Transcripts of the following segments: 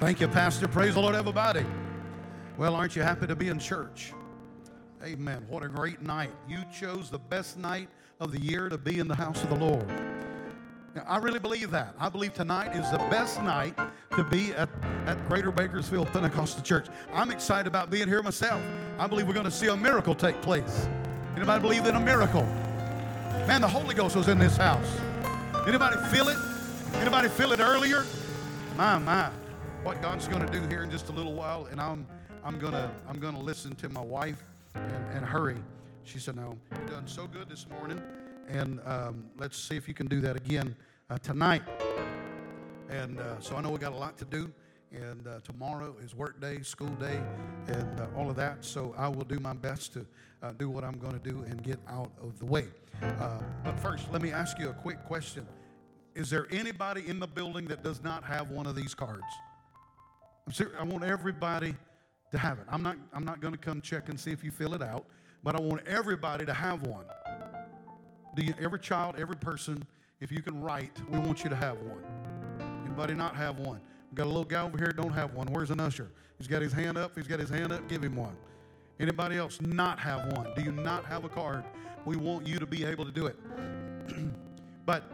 Thank you, Pastor. Praise the Lord, everybody. Well, aren't you happy to be in church? Amen. What a great night. You chose the best night of the year to be in the house of the Lord. Now, I really believe that. I believe tonight is the best night to be at, at Greater Bakersfield Pentecostal Church. I'm excited about being here myself. I believe we're going to see a miracle take place. Anybody believe in a miracle? Man, the Holy Ghost was in this house. Anybody feel it? Anybody feel it earlier? My, my. What God's going to do here in just a little while, and I'm, I'm going to I'm gonna listen to my wife and, and hurry. She said, No, you've done so good this morning, and um, let's see if you can do that again uh, tonight. And uh, so I know we got a lot to do, and uh, tomorrow is work day, school day, and uh, all of that. So I will do my best to uh, do what I'm going to do and get out of the way. Uh, but first, let me ask you a quick question. Is there anybody in the building that does not have one of these cards? Serious, I want everybody to have it. I'm not, I'm not going to come check and see if you fill it out, but I want everybody to have one. Do you, every child, every person, if you can write, we want you to have one. Anybody not have one? We got a little guy over here don't have one. Where's an usher? He's got his hand up. He's got his hand up. Give him one. Anybody else not have one? Do you not have a card? We want you to be able to do it. but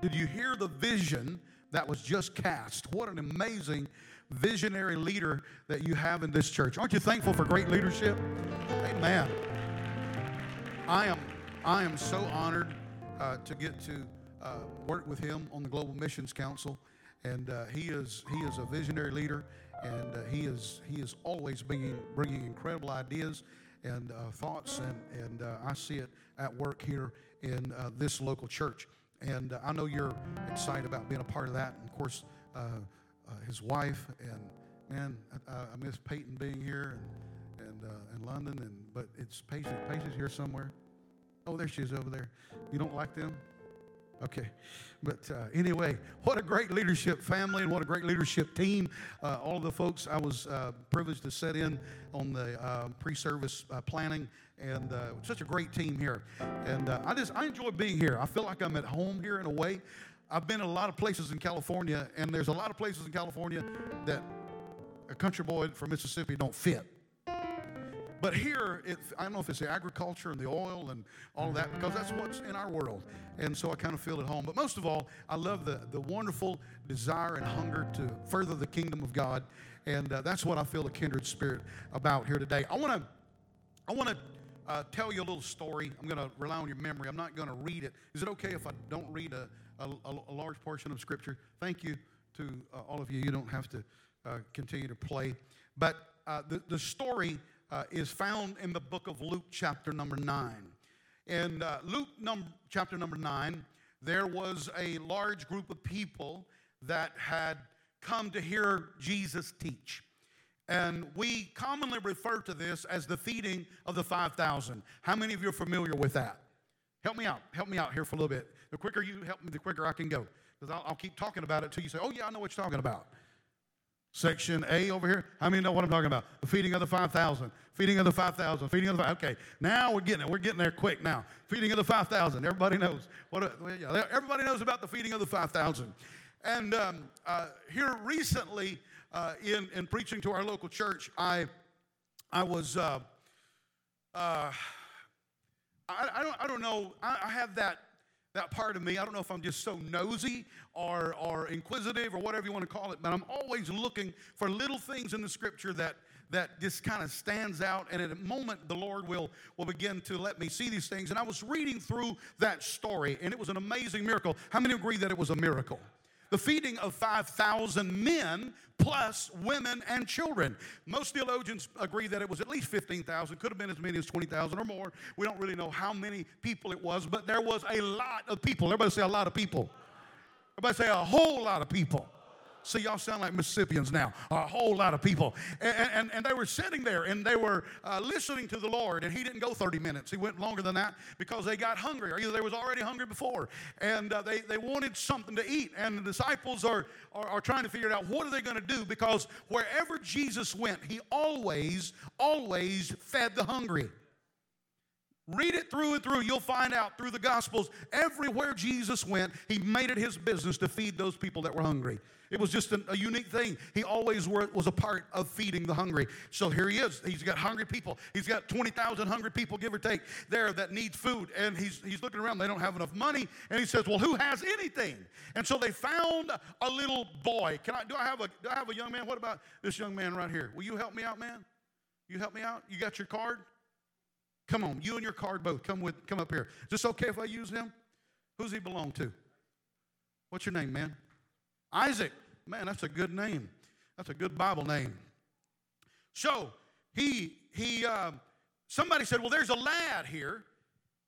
did you hear the vision that was just cast? What an amazing visionary leader that you have in this church. Aren't you thankful for great leadership? Amen. I am, I am so honored uh, to get to uh, work with him on the Global Missions Council, and uh, he is he is a visionary leader, and uh, he is he is always bringing bringing incredible ideas and uh, thoughts, and and uh, I see it at work here in this local church, and I know you're excited about being a part of that, and of course uh, his wife, and man, I, I, miss Peyton being here and and uh, in London, and but it's Patience. Patience here somewhere. Oh, there she is over there. You don't like them? Okay. But uh, anyway, what a great leadership family and what a great leadership team. Uh, all of the folks I was uh, privileged to set in on the uh, pre service uh, planning, and uh, such a great team here. And I just, I enjoy being here. I feel like I'm at home here in a way. I've been in a lot of places in California, and there's a lot of places in California that a country boy from Mississippi don't fit. But here, it, I don't know if it's the agriculture and the oil and all of that, because that's what's in our world. And so I kind of feel at home. But most of all, I love the, the wonderful desire and hunger to further the kingdom of God. And uh, that's what I feel a kindred spirit about here today. I want to I want to uh, tell you a little story. I'm going to rely on your memory. I'm not going to read it. Is it okay if I don't read a, a, a large portion of Scripture. Thank you to uh, all of you. You don't have to uh, continue to play. But uh, the, the story uh, is found in the book of Luke, chapter number 9. In uh, Luke num- chapter number 9, there was a large group of people that had come to hear Jesus teach. And we commonly refer to this as the feeding of the 5,000. How many of you are familiar with that? Help me out. Help me out here for a little bit. The quicker you help me, the quicker I can go. Because I'll, I'll, keep talking about it until you say, oh, yeah, I know what you're talking about. Section A over here. How many know what I'm talking about? The feeding of the 5,000. Feeding of the 5,000. Feeding of the 5,000. Okay, now we're getting it. We're getting there quick now. Feeding of the 5,000. Everybody knows. What? well, yeah, everybody knows about the feeding of the 5,000. And um, uh, here recently, uh, in, in preaching to our local church, I, I was. Uh, uh I, I, don't, I don't know. I, I have that, that part of me. I don't know if I'm just so nosy or, or inquisitive or whatever you want to call it, but I'm always looking for little things in the scripture that, that just kind of stands out. And at a moment, the Lord will, will begin to let me see these things. And I was reading through that story, and it was an amazing miracle. How many agree that it was a miracle? the feeding of 5,000 men plus women and children. Most theologians agree that it was at least 15,000, could have been as many as 20,000 or more. We don't really know how many people it was, but there was a lot of people. Everybody say a lot of people. Everybody say a whole lot of people. See, y'all sound like Mississippians now. A whole lot of people. And, and, and they were sitting there and they were uh, listening to the Lord. And he didn't go 30 minutes. He went longer than that because they got hungry, or either they was already hungry before. And uh, they, they wanted something to eat. And the disciples are, are, are trying to figure out what are they going to do because wherever Jesus went, he always, always fed the hungry. Read it through and through. You'll find out through the Gospels, everywhere Jesus went, he made it his business to feed those people that were hungry. It was just a, a unique thing. He always were, was a part of feeding the hungry. So here he is. He's got hungry people. He's got 20,000 hungry people, give or take, there that need food. And he's, he's looking around. They don't have enough money. And he says, Well, who has anything? And so they found a little boy. Can I, do, I have a, do I have a young man? What about this young man right here? Will you help me out, man? You help me out? You got your card? Come on, you and your card both. Come with, come up here. Is this okay if I use him? Who's he belong to? What's your name, man? Isaac. Man, that's a good name. That's a good Bible name. So he he uh, somebody said, well, there's a lad here.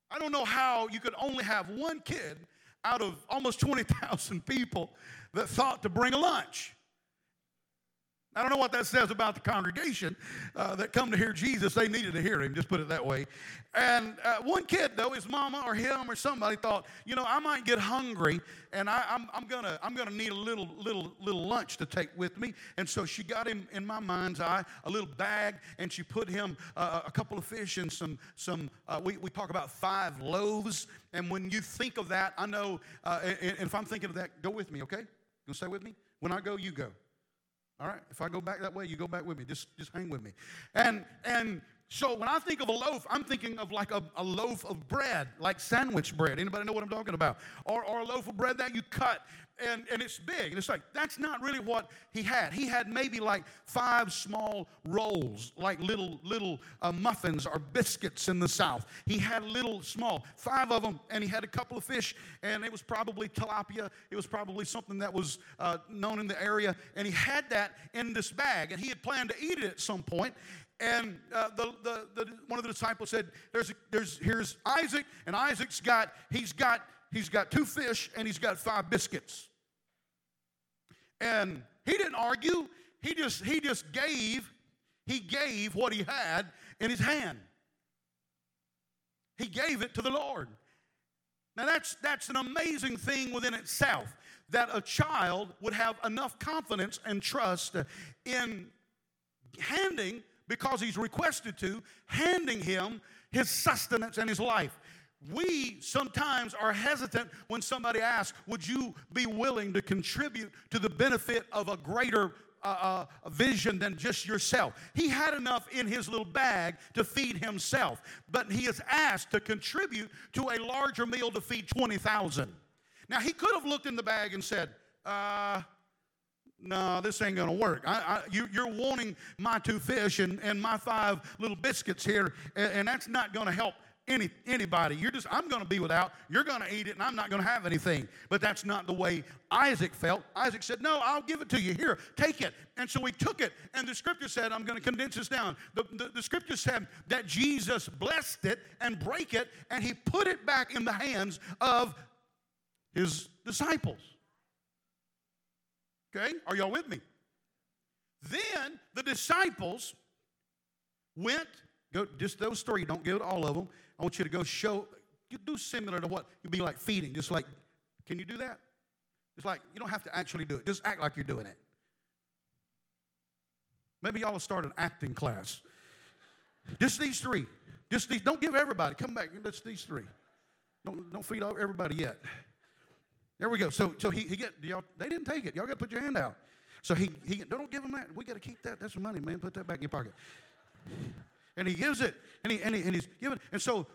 I don't know how you could only have one kid out of almost 20,000 people that thought to bring a lunch. I don't know what that says about the congregation uh, that come to hear Jesus. They needed to hear him, just put it that way. And uh, one kid, though, his mama or him or somebody thought, you know, I might get hungry and I, am I'm, I'm gonna I'm gonna need a little little little lunch to take with me. And so she got him in my mind's eye a little bag and she put him uh, a couple of fish and some some. Uh, we we talk about five loaves. And when you think of that, I know. Uh, and if I'm thinking of that, go with me, okay? You stay with me. When I go, you go. All right. If I go back that way, you go back with me. Just, just hang with me. And and so when I think of a loaf, I'm thinking of like a, a loaf of bread, like sandwich bread. Anybody know what I'm talking about? Or, or a loaf of bread that you cut and, and it's big. And it's like, that's not really what he had. He had maybe like five small rolls, like little, little uh, muffins or biscuits in the South. He had little small, five of them, and he had a couple of fish, and it was probably tilapia. It was probably something that was uh, known in the area. And he had that in this bag, and he had planned to eat it at some point. And uh, the, the, the, one of the disciples said, there's, there's, here's Isaac, and Isaac's got, he's got He's got two fish and he's got five biscuits. And he didn't argue. He just he just gave he gave what he had in his hand. He gave it to the Lord. Now that's that's an amazing thing within itself that a child would have enough confidence and trust in handing because he's requested to handing him his sustenance and his life we sometimes are hesitant when somebody asks, Would you be willing to contribute to the benefit of a greater uh, uh, vision than just yourself? He had enough in his little bag to feed himself, but he is asked to contribute to a larger meal to feed 20,000. Now, he could have looked in the bag and said, uh, no, this ain't gonna work. I, I, you, are wanting my two fish and, and my five little biscuits here, and, and that's not gonna help any, anybody. You're just, I'm going to be without. You're going to eat it, and I'm not going to have anything. But that's not the way Isaac felt. Isaac said, No, I'll give it to you. Here, take it. And so he took it. And the scripture said, I'm going to condense this down. The, the, the scripture said that Jesus blessed it and break it, and he put it back in the hands of his disciples. Okay? Are y'all with me? Then the disciples went, go, just those three, don't give it all of them I want you to go show, you do similar to what you'd be like feeding. Just like, can you do that? It's like, you don't have to actually do it. Just act like you're doing it. Maybe y'all will start an acting class. Just these three. Just these. Don't give everybody. Come back. Just these three. Don't, don't feed everybody yet. There we go. So, so he, he get, y'all, they didn't take it. Y'all got to put your hand out. So he, he don't give them that. We got to keep that. That's money, man. Put that back in your pocket and he gives it and, he, and, he, and he's given. And so,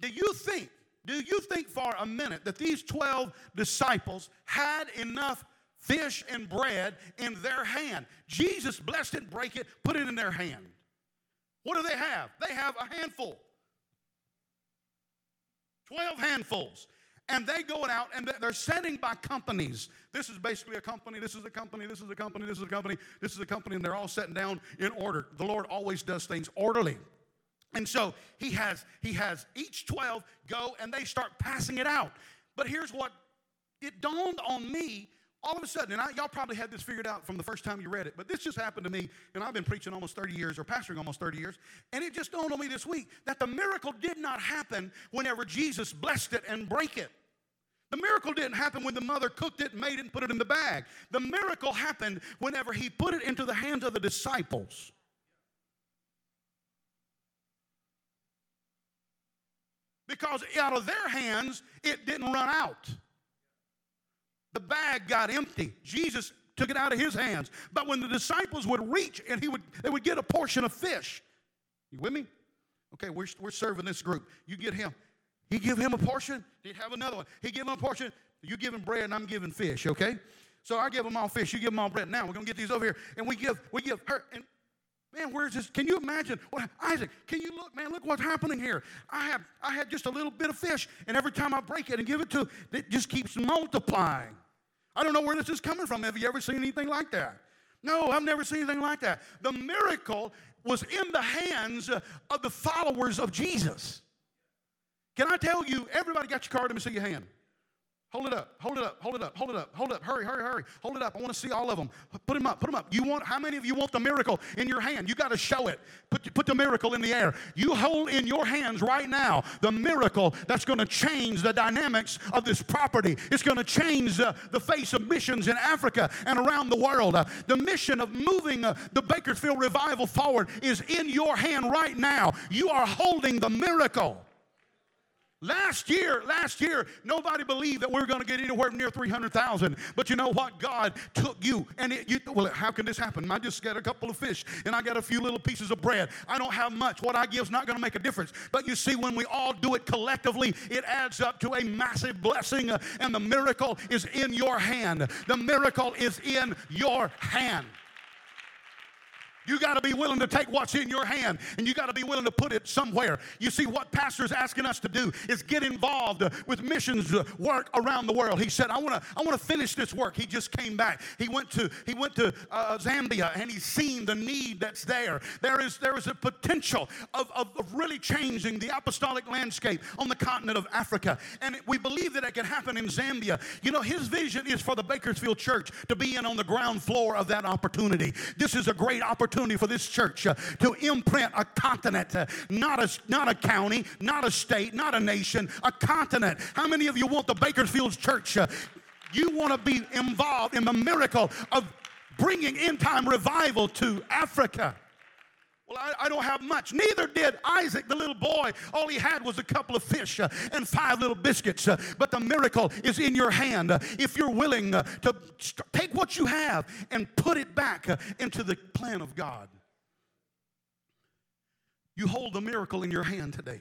do you think, do you think for a minute that these 12 disciples had enough fish and bread in their hand? Jesus blessed it, break it, put it in their hand. What do they have? They have a handful. 12 handfuls and they going out and they're sending by companies. This is basically a company, this is a company, this is a company, this is a company, this is a company, and they're all sitting down in order. The Lord always does things orderly. And so he has he has each 12 go and they start passing it out. But here's what it dawned on me all of a sudden, and I, y'all probably had this figured out from the first time you read it, but this just happened to me, and I've been preaching almost 30 years or pastoring almost 30 years, and it just dawned on me this week that the miracle did not happen whenever Jesus blessed it and break it. The miracle didn't happen when the mother cooked it, made it, and put it in the bag. The miracle happened whenever he put it into the hands of the disciples. because out of their hands, it didn't run out. The bag got empty. Jesus took it out of his hands. But when the disciples would reach and he would, they would get a portion of fish. You with me? Okay, we're, we're serving this group. You get him. He give him a portion. He'd have another one. He give him a portion. You give him bread and I'm giving fish, okay? So I give them all fish. You give them all bread. Now we're going to get these over here. And we give, we give her. And Man, where's this? Can you imagine? What, Isaac, can you look, man? Look what's happening here. I have, I had just a little bit of fish, and every time I break it and give it to, it just keeps multiplying. I don't know where this is coming from. Have you ever seen anything like that? No, I've never seen anything like that. The miracle was in the hands of the followers of Jesus. Can I tell you, everybody got your card? Let me see your hand. Hold it up, hold it up, hold it up, hold it up, hold it up. Hurry, hurry, hurry. Hold it up. I want to see all of them. Put them up, put them up. You want how many of you want the miracle in your hand? You got to show it. Put, put the miracle in the air. You hold in your hands right now the miracle that's going to change the dynamics of this property. It's going to change uh, the face of missions in Africa and around the world. Uh, the mission of moving uh, the Bakersfield revival forward is in your hand right now. You are holding the miracle. Last year, last year, nobody believed that we were going to get anywhere near 300,000. But you know what? God took you and it, you, well, how can this happen? I just got a couple of fish and I got a few little pieces of bread. I don't have much. What I give is not going to make a difference. But you see, when we all do it collectively, it adds up to a massive blessing uh, and the miracle is in your hand. The miracle is in your hand. You got to be willing to take what's in your hand and you got to be willing to put it somewhere. You see, what Pastor's asking us to do is get involved with missions work around the world. He said, I want to I wanna finish this work. He just came back. He went to, he went to uh, Zambia and he's seen the need that's there. There is, there is a potential of, of, of really changing the apostolic landscape on the continent of Africa. And we believe that it can happen in Zambia. You know, his vision is for the Bakersfield church to be in on the ground floor of that opportunity. This is a great opportunity opportunity for this church uh, to imprint a continent, uh, not, a, not a county, not a state, not a nation, a continent. How many of you want the Bakersfield church? Uh, you want to be involved in the miracle of bringing end time revival to Africa. Well, I, I, don't have much. Neither did Isaac, the little boy. All he had was a couple of fish uh, and five little biscuits. Uh, but the miracle is in your hand. Uh, if you're willing to take what you have and put it back into the plan of God, you hold the miracle in your hand today.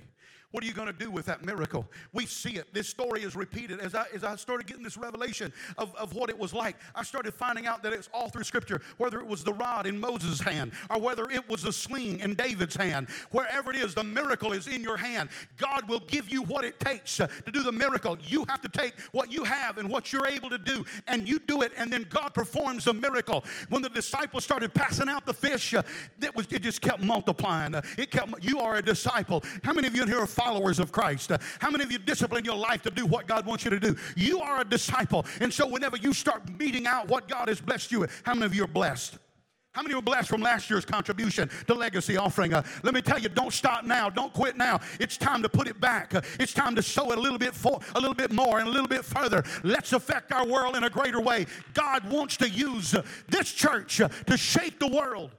What are you going to do with that miracle? We see it. This story is repeated. As I, as I started getting this revelation of, of what it was like, I started finding out that it's all through Scripture, whether it was the rod in Moses' hand or whether it was the sling in David's hand. Wherever it is, the miracle is in your hand. God will give you what it takes uh, to do the miracle. You have to take what you have and what you're able to do, and you do it, and then God performs the miracle. When the disciples started passing out the fish, uh, it, was, it just kept multiplying. Uh, it kept, you are a disciple. How many of you in here are followers of Christ? Uh, how many of you discipline your life to do what God wants you to do? You are a disciple. And so whenever you start meeting out what God has blessed you with, how many of you are blessed? How many were blessed from last year's contribution to legacy offering? Uh, let me tell you, don't stop now. Don't quit now. It's time to put it back. Uh, it's time to sow it a little bit for, a little bit more and a little bit further. Let's affect our world in a greater way. God wants to use uh, this church uh, to shape the world.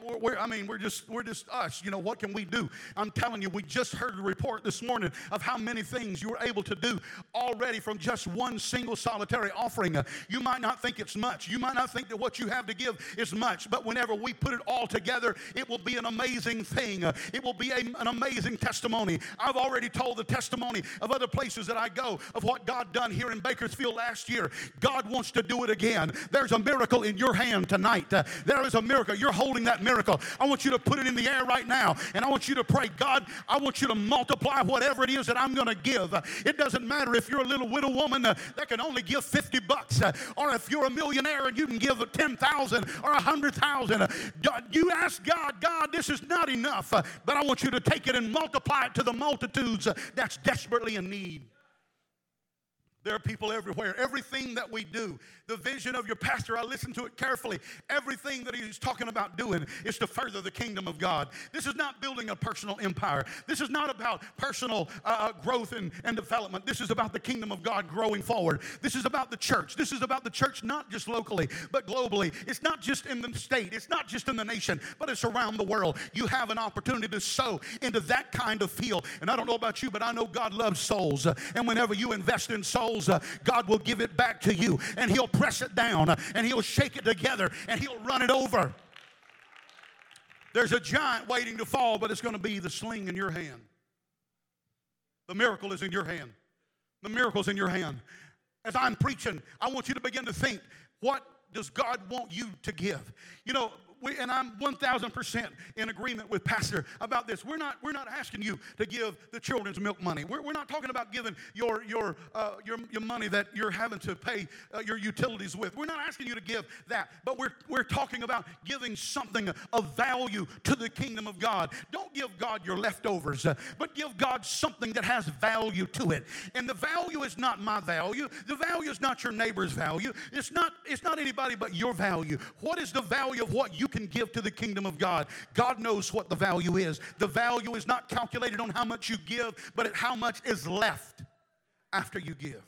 We're, I mean, we're just, we're just us. You know, what can we do? I'm telling you, we just heard a report this morning of how many things you were able to do already from just one single solitary offering. Uh, you might not think it's much. You might not think that what you have to give is much, but whenever we put it all together, it will be an amazing thing. Uh, it will be a, an amazing testimony. I've already told the testimony of other places that I go of what God done here in Bakersfield last year. God wants to do it again. There's a miracle in your hand tonight. Uh, there is a miracle. You're holding that miracle. I want you to put it in the air right now and I want you to pray, God, I want you to multiply whatever it is that I'm going to give. It doesn't matter if you're a little widow woman uh, that can only give 50 bucks uh, or if you're a millionaire and you can give 10,000 or 100,000. Uh, you ask God, God, this is not enough, but I want you to take it and multiply it to the multitudes that's desperately in need. There are people everywhere. Everything that we do, the vision of your pastor, I listen to it carefully. Everything that he's talking about doing is to further the kingdom of God. This is not building a personal empire. This is not about personal uh, uh, growth and, and development. This is about the kingdom of God growing forward. This is about the church. This is about the church not just locally, but globally. It's not just in the state, it's not just in the nation, but it's around the world. You have an opportunity to sow into that kind of field. And I don't know about you, but I know God loves souls. And whenever you invest in souls, uh, God will give it back to you and He'll press it down and He'll shake it together and He'll run it over. There's a giant waiting to fall, but it's going to be the sling in your hand. The miracle is in your hand. The miracle's in your hand. As I'm preaching, I want you to begin to think what does God want you to give? You know, we, and I'm 1,000% in agreement with Pastor about this. We're not, we're not asking you to give the children's milk money. We're, we're not talking about giving your, your, uh, your, your money that you're having to pay uh, your utilities with. We're not asking you to give that, but we're, we're talking about giving something of value to the kingdom of God. Don't give God your leftovers, uh, but give God something that has value to it. And the value is not my value. The value is not your neighbor's value. It's not, it's not anybody but your value. What is the value of what you can give to the kingdom of God. God knows what the value is. The value is not calculated on how much you give, but at how much is left after you give.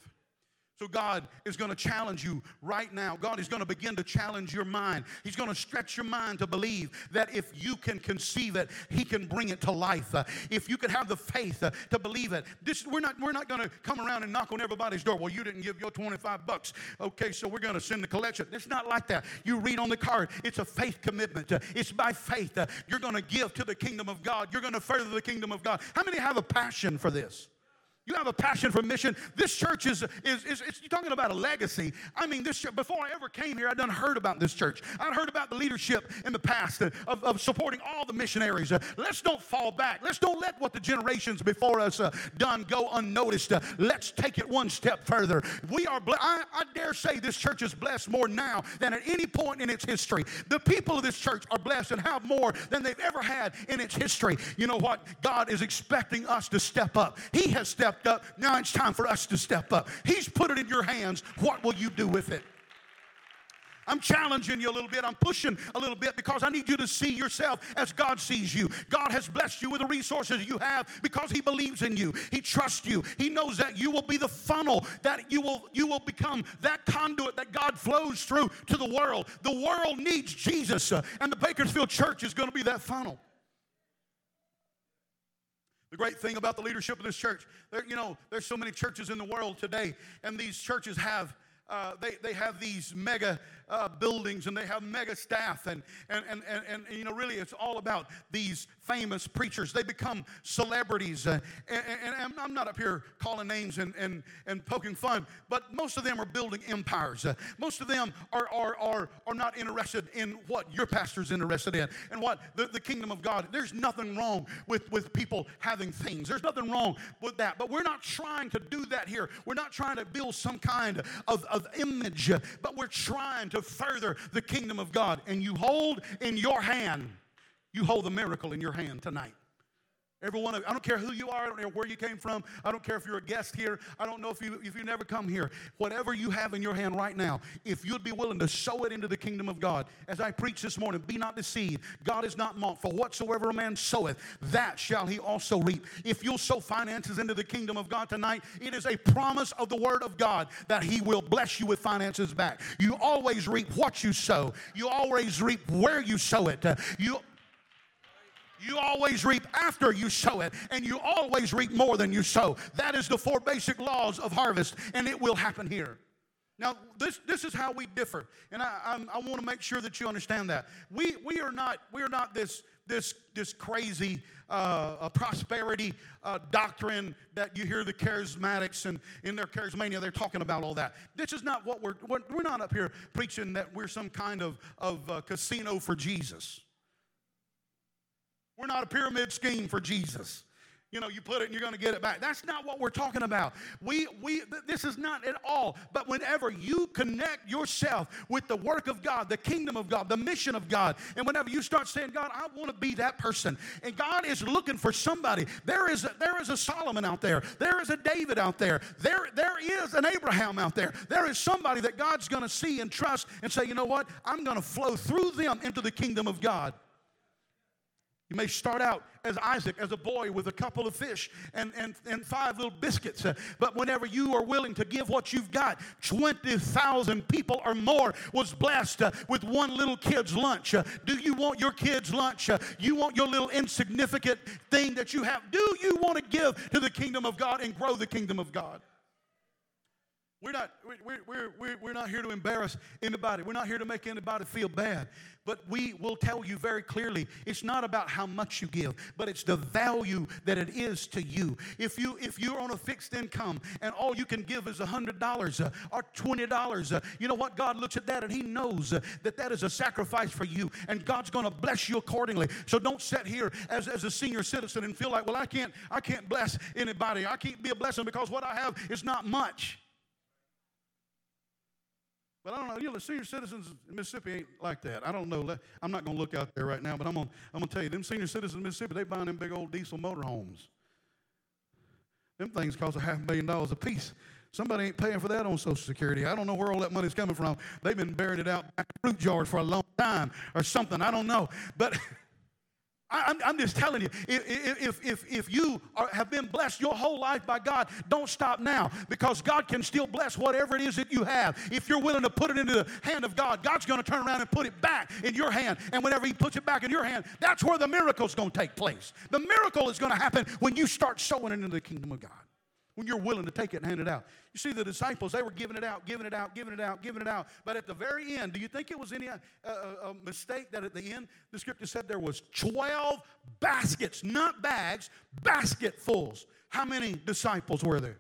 So, God is going to challenge you right now. God is going to begin to challenge your mind. He's going to stretch your mind to believe that if you can conceive it, He can bring it to life. If you can have the faith to believe it. This, we're not, we're not going to come around and knock on everybody's door. Well, you didn't give your 25 bucks. Okay, so we're going to send the collection. It's not like that. You read on the card, it's a faith commitment. It's by faith. You're going to give to the kingdom of God, you're going to further the kingdom of God. How many have a passion for this? You have a passion for mission. This church is, is, is, you're talking about a legacy. I mean, this before I ever came here, I'd done heard about this church. I'd heard about the leadership in the past of, of supporting all the missionaries. Uh, let's don't fall back. Let's don't let what the generations before us uh, done go unnoticed. Uh, let's take it one step further. We are, ble- I, I dare say this church is blessed more now than at any point in its history. The people of this church are blessed and have more than they've ever had in its history. You know what? God is expecting us to step up. He has stepped stepped up. Now it's time for us to step up. He's put it in your hands. What will you do with it? I'm challenging you a little bit. I'm pushing a little bit because I need you to see yourself as God sees you. God has blessed you with the resources you have because He believes in you. He trusts you. He knows that you will be the funnel that you will you will become that conduit that God flows through to the world. The world needs Jesus, uh, and the Bakersfield Church is going to be that funnel. The great thing about the leadership of this church, there, you know, there's so many churches in the world today, and these churches have uh, they, they have these mega uh, buildings and they have mega staff and, and, and, and, and, you know really it's all about these famous preachers. They become celebrities. Uh, and, and, i'm not up here calling names and, and, and poking fun but most of them are building empires. Uh, most of them are, are, are, are not interested in what your pastor's interested in and what the, the kingdom of god. There's nothing wrong with, with people having things. There's nothing wrong with that but we're not trying to do that here. We're not trying to build some kind of, of image but we're trying to further the kingdom of God. And you hold in your hand, you hold the miracle in your hand tonight. Every one of you, I don't care who you are, I don't care where you came from, I don't care if you're a guest here, I don't know if you if you never come here. Whatever you have in your hand right now, if you'd be willing to sow it into the kingdom of God, as I preach this morning, be not deceived. God is not mocked. For whatsoever a man soweth, that shall he also reap. If you'll sow finances into the kingdom of God tonight, it is a promise of the word of God that he will bless you with finances back. You always reap what you sow. You always reap where you sow it. You you always reap after you sow it, and you always reap more than you sow. That is the four basic laws of harvest, and it will happen here. Now, this, this is how we differ, and I, I, want to make sure that you understand that. We, we are not, we are not this, this, this crazy uh, prosperity uh, doctrine that you hear the charismatics and in their charismania, they're talking about all that. This is not what we're, we're not up here preaching that we're some kind of, of uh, casino for Jesus. We're not a pyramid scheme for Jesus. you know, you put it and you're going to get it back. That's not what we're talking about. We, we, this is not at all. But whenever you connect yourself with the work of God, the kingdom of God, the mission of God, and whenever you start saying, God, I want to be that person, and God is looking for somebody. There is a, there is a Solomon out there. There is a David out there. There, there is an Abraham out there. There is somebody that God's going to see and trust and say, you know what? I'm going to flow through them into the kingdom of God. You may start out as Isaac, as a boy with a couple of fish and, and, and five little biscuits. But whenever you are willing to give what you've got, 20,000 people or more was blessed uh, with one little kid's lunch. Uh, do you want your kid's lunch? Uh, you want your little insignificant thing that you have? Do you want to give to the kingdom of God and grow the kingdom of God? We're not, we're, we're, we're, we're not here to embarrass anybody. We're not here to make anybody feel bad. But we will tell you very clearly it's not about how much you give, but it's the value that it is to you. If, you, if you're on a fixed income and all you can give is $100 uh, or $20, uh, you know what? God looks at that and He knows uh, that that is a sacrifice for you, and God's going to bless you accordingly. So don't sit here as, as a senior citizen and feel like, well, I can't, I can't bless anybody. I can't be a blessing because what I have is not much. But I don't know. You know, the senior citizens in Mississippi ain't like that. I don't know. I'm not going to look out there right now, but I'm going I'm to tell you, them senior citizens in Mississippi, they buying them big old diesel motorhomes. Them things cost a half million dollars a piece. Somebody ain't paying for that on Social Security. I don't know where all that money's coming from. They've been burying it out back fruit jars for a long time or something. I don't know. But I, am just telling you, if, if, if you are, have been blessed your whole life by God, don't stop now because God can still bless whatever it is that you have. If you're willing to put it into the hand of God, God's going to turn around and put it back in your hand. And whenever He puts it back in your hand, that's where the miracle is going to take place. The miracle is going to happen when you start sowing it into the kingdom of God when you're willing to take it and hand it out. You see, the disciples, they were giving it out, giving it out, giving it out, giving it out. But at the very end, do you think it was any uh, uh, mistake that at the end, the scripture said there was 12 baskets, not bags, basketfuls. How many disciples were there?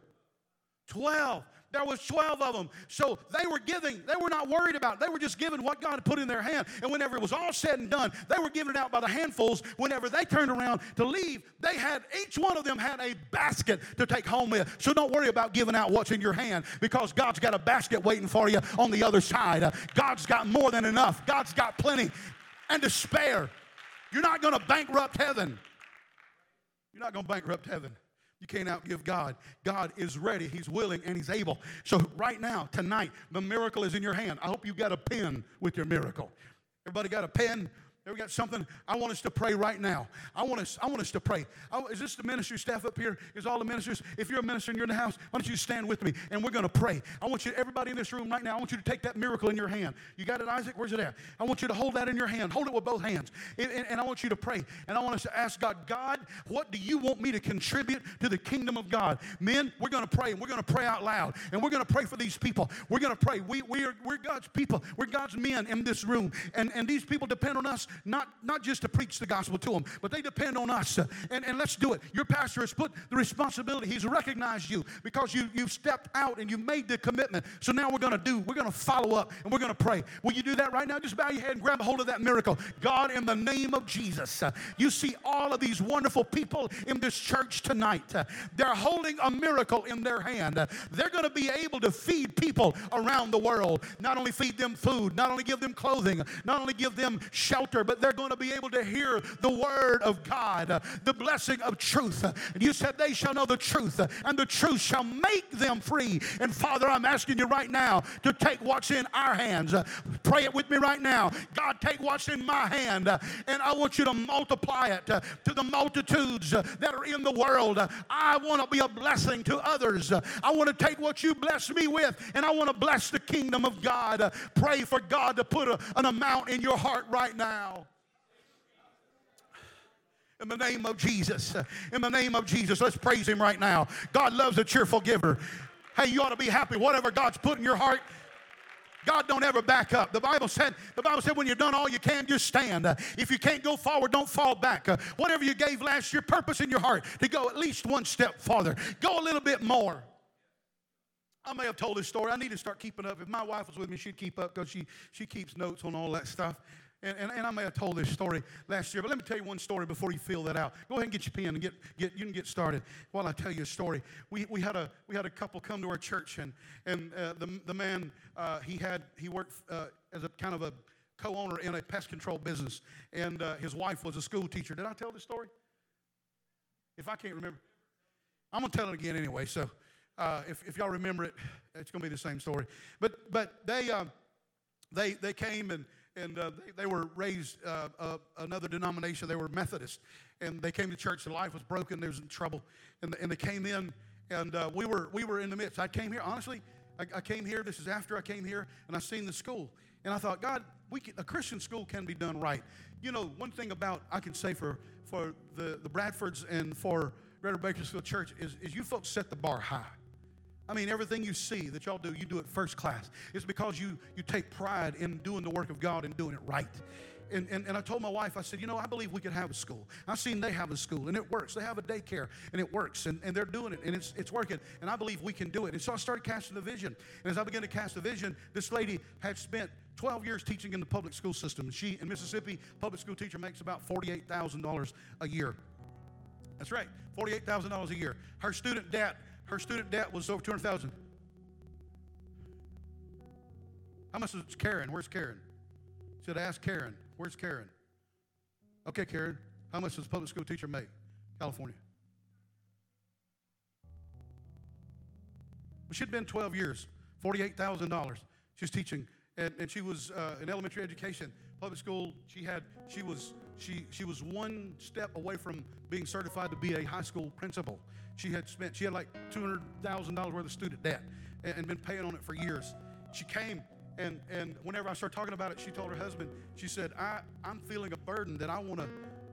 12. There was 12 of them. So they were giving, they were not worried about it. They were just giving what God had put in their hand. And whenever it was all said and done, they were giving it out by the handfuls. Whenever they turned around to leave, they had, each one of them had a basket to take home with. So don't worry about giving out what's in your hand because God's got a basket waiting for you on the other side. God's got more than enough. God's got plenty and to spare. You're not going to bankrupt heaven. You're not going to bankrupt heaven. You can't outgive God. God is ready, He's willing, and He's able. So, right now, tonight, the miracle is in your hand. I hope you've got a pen with your miracle. Everybody got a pen? Ever got something? I want us to pray right now. I want us, I want us to pray. I, is this the ministry staff up here? Is all the ministers? If you're a minister and you're in the house, why don't you stand with me and we're going to pray. I want you, everybody in this room right now, I want you to take that miracle in your hand. You got it, Isaac? Where's it at? I want you to hold that in your hand. Hold it with both hands. And, and, and I want you to pray. And I want us to ask God, God, what do you want me to contribute to the kingdom of God? Men, we're going to pray and we're going to pray out loud. And we're going to pray for these people. We're going to pray. We, we are, we're God's people. We're God's men in this room. And, and these people depend on us, not, not just to preach the gospel to them, but they depend on us. And, and let's do it. Your pastor has put the responsibility, he's recognized you because you, you've stepped out and you made the commitment. So now we're going to do, we're going to follow up and we're going to pray. Will you do that right now? Just bow your head and grab a hold of that miracle. God, in the name of Jesus, you see all of these wonderful people in this church tonight. They're holding a miracle in their hand. They're going to be able to feed people around the world. Not only feed them food, not only give them clothing, not only give them shelter, but they're going to be able to hear the word of God, the blessing of truth. And you said, They shall know the truth, and the truth shall make them free. And Father, I'm asking you right now to take what's in our hands. Pray it with me right now. God, take what's in my hand, and I want you to multiply it to the multitudes that are in the world. I want to be a blessing to others. I want to take what you bless me with, and I want to bless the kingdom of God. Pray for God to put a, an amount in your heart right now in the name of Jesus. In the name of Jesus. Let's praise Him right now. God loves a cheerful giver. Hey, you ought to be happy. Whatever God's put in your heart, God don't ever back up. The Bible said, the Bible said, when you've done all you can, just stand. If you can't go forward, don't fall back. Whatever you gave last year, purpose in your heart to go at least one step farther. Go a little bit more. I may have told this story. I need to start keeping up. If my wife was with me, she'd keep up because she, she keeps notes on all that stuff. And, and, and, I may have told this story last year, but let me tell you one story before you fill that out. Go ahead and get your pen and get, get you can get started while I tell you a story. We, we, had, a, we had a couple come to our church, and, and uh, the, the man, uh, he, had, he worked uh, as a kind of a co-owner in a pest control business, and uh, his wife was a school teacher. Did I tell this story? If I can't remember, I'm going to tell it again anyway. So uh, if, if y'all remember it, it's going to be the same story. But, but they, uh, they, they came and, and uh, they, they, were raised uh, uh, another denomination. They were Methodist. And they came to church. Their life was broken. They was in trouble. And, and they came in, and uh, we, were, we were in the midst. I came here, honestly, I, I, came here. This is after I came here, and I seen the school. And I thought, God, we can, a Christian school can be done right. You know, one thing about, I can say for, for the, the Bradfords and for Greater Bakersfield Church is, is you folks set the bar high. I mean, everything you see that y'all do, you do it first class. It's because you, you take pride in doing the work of God and doing it right. And, and, and I told my wife, I said, you know, I believe we could have a school. I've seen they have a school, and it works. They have a daycare, and it works, and, and they're doing it, and it's, it's working. And I believe we can do it. And so I started casting the vision. And as I began to cast the vision, this lady had spent 12 years teaching in the public school system. She, in Mississippi, public school teacher makes about $48,000 a year. That's right, $48,000 a year. Her student debt her student debt was over 200000 How much is Karen? Where's Karen? Should I ask Karen? Where's Karen? Okay, Karen. How much does a public school teacher make? California. Well, she'd been 12 years, $48,000. She was teaching, and, and she was uh, in elementary education, public school. She had, she was, she, she was one step away from being certified to be a high school principal. She had spent, she had like $200,000 worth of student debt and, and been paying on it for years. She came and, and whenever I started talking about it, she told her husband, she said, I, I'm feeling a burden that I want to